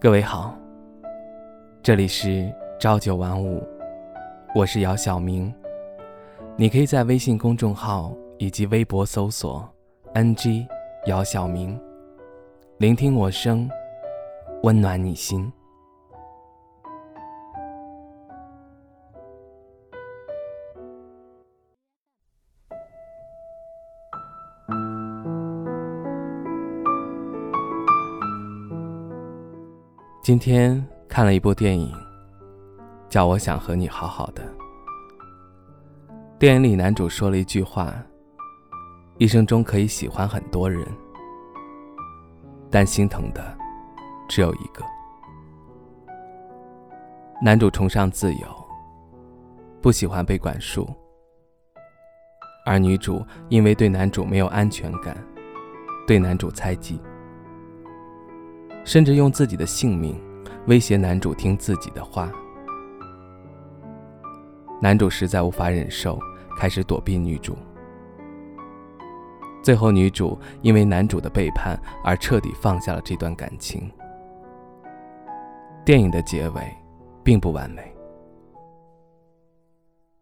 各位好，这里是朝九晚五，我是姚晓明。你可以在微信公众号以及微博搜索 “ng 姚晓明”，聆听我声，温暖你心。今天看了一部电影，叫《我想和你好好的》。电影里男主说了一句话：“一生中可以喜欢很多人，但心疼的只有一个。”男主崇尚自由，不喜欢被管束，而女主因为对男主没有安全感，对男主猜忌。甚至用自己的性命威胁男主听自己的话。男主实在无法忍受，开始躲避女主。最后，女主因为男主的背叛而彻底放下了这段感情。电影的结尾并不完美。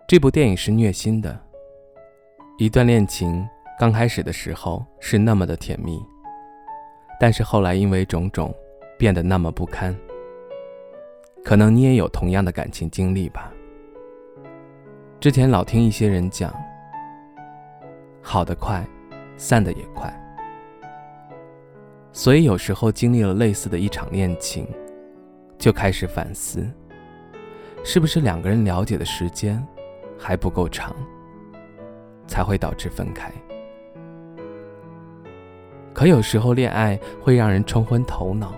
这部电影是虐心的。一段恋情刚开始的时候是那么的甜蜜。但是后来因为种种，变得那么不堪。可能你也有同样的感情经历吧。之前老听一些人讲，好的快，散的也快。所以有时候经历了类似的一场恋情，就开始反思，是不是两个人了解的时间还不够长，才会导致分开。可有时候，恋爱会让人冲昏头脑，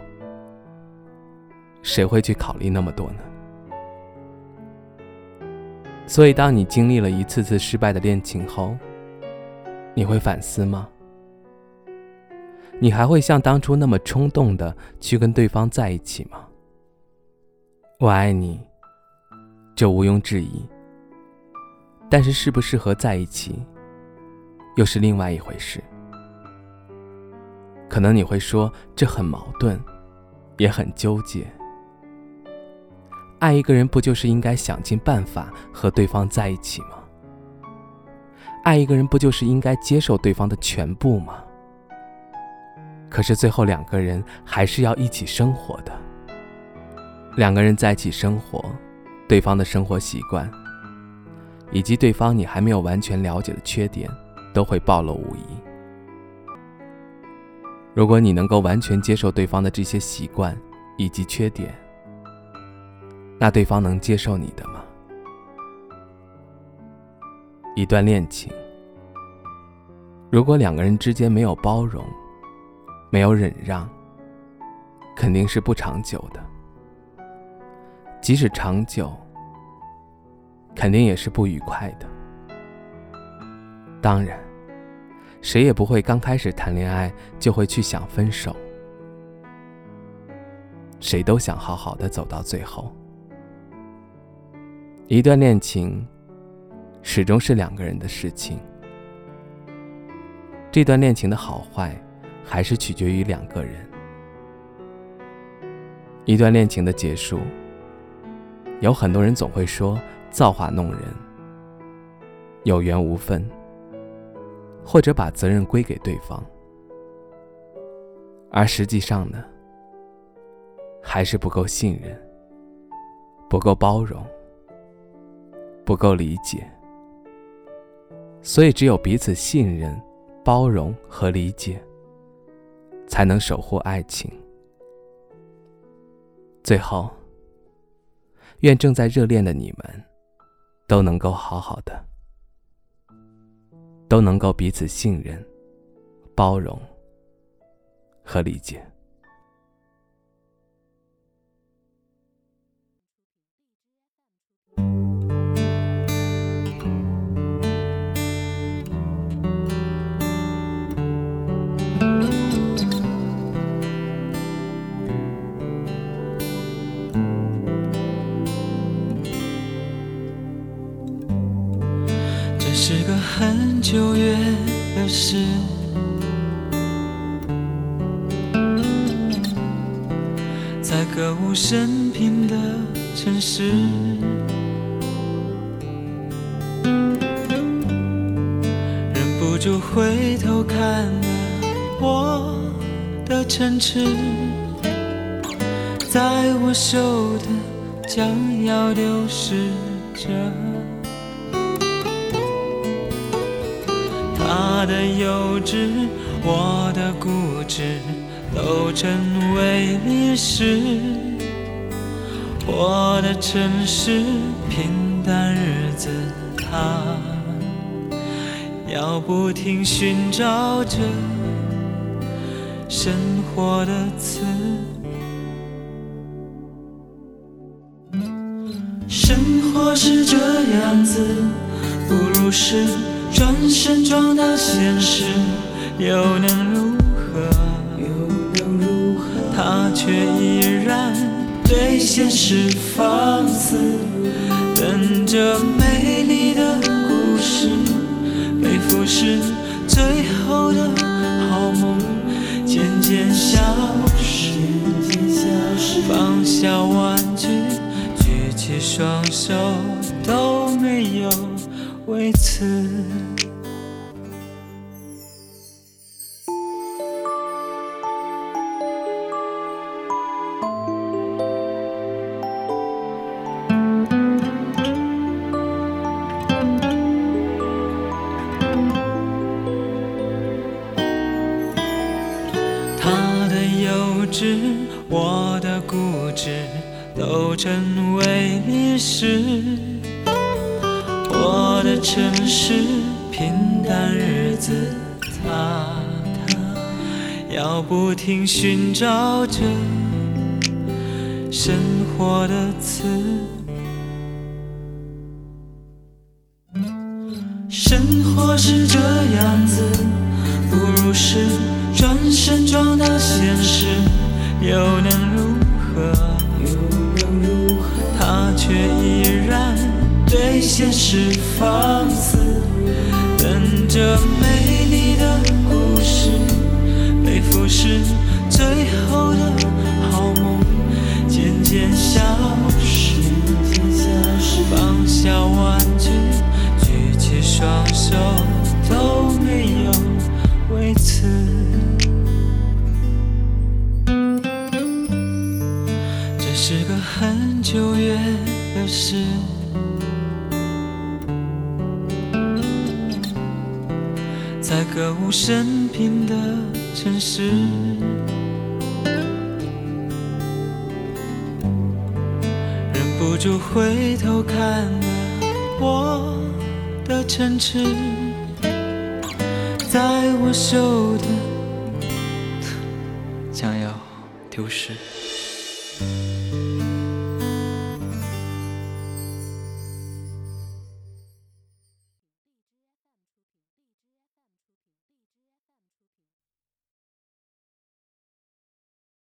谁会去考虑那么多呢？所以，当你经历了一次次失败的恋情后，你会反思吗？你还会像当初那么冲动的去跟对方在一起吗？我爱你，这毋庸置疑。但是，适不适合在一起，又是另外一回事。可能你会说这很矛盾，也很纠结。爱一个人不就是应该想尽办法和对方在一起吗？爱一个人不就是应该接受对方的全部吗？可是最后两个人还是要一起生活的。两个人在一起生活，对方的生活习惯，以及对方你还没有完全了解的缺点，都会暴露无遗。如果你能够完全接受对方的这些习惯以及缺点，那对方能接受你的吗？一段恋情，如果两个人之间没有包容，没有忍让，肯定是不长久的。即使长久，肯定也是不愉快的。当然。谁也不会刚开始谈恋爱就会去想分手，谁都想好好的走到最后。一段恋情始终是两个人的事情，这段恋情的好坏还是取决于两个人。一段恋情的结束，有很多人总会说造化弄人，有缘无分。或者把责任归给对方，而实际上呢，还是不够信任，不够包容，不够理解。所以，只有彼此信任、包容和理解，才能守护爱情。最后，愿正在热恋的你们，都能够好好的。都能够彼此信任、包容和理解。是个很久远的事，在歌舞升平的城市，忍不住回头看了我的城池，在我手的将要丢失着。他的幼稚，我的固执。都成为历史。我的城市，平淡日子，他要不停寻找着生活的词。生活是这样子，不如是转身撞到现实，又能如何？他却依然对现实放肆，等着美丽的故事被腐蚀，最后的好梦渐渐消失。放下玩具，举起双手，都没有为此。我的固执都成为历史，我的城市平淡日子，它它要不停寻找着生活的词。生活是这样子，又能如何？他却依然对现实放很久远的事，在歌舞升平的城市，忍不住回头看了我的城池，在我手的 将要丢失。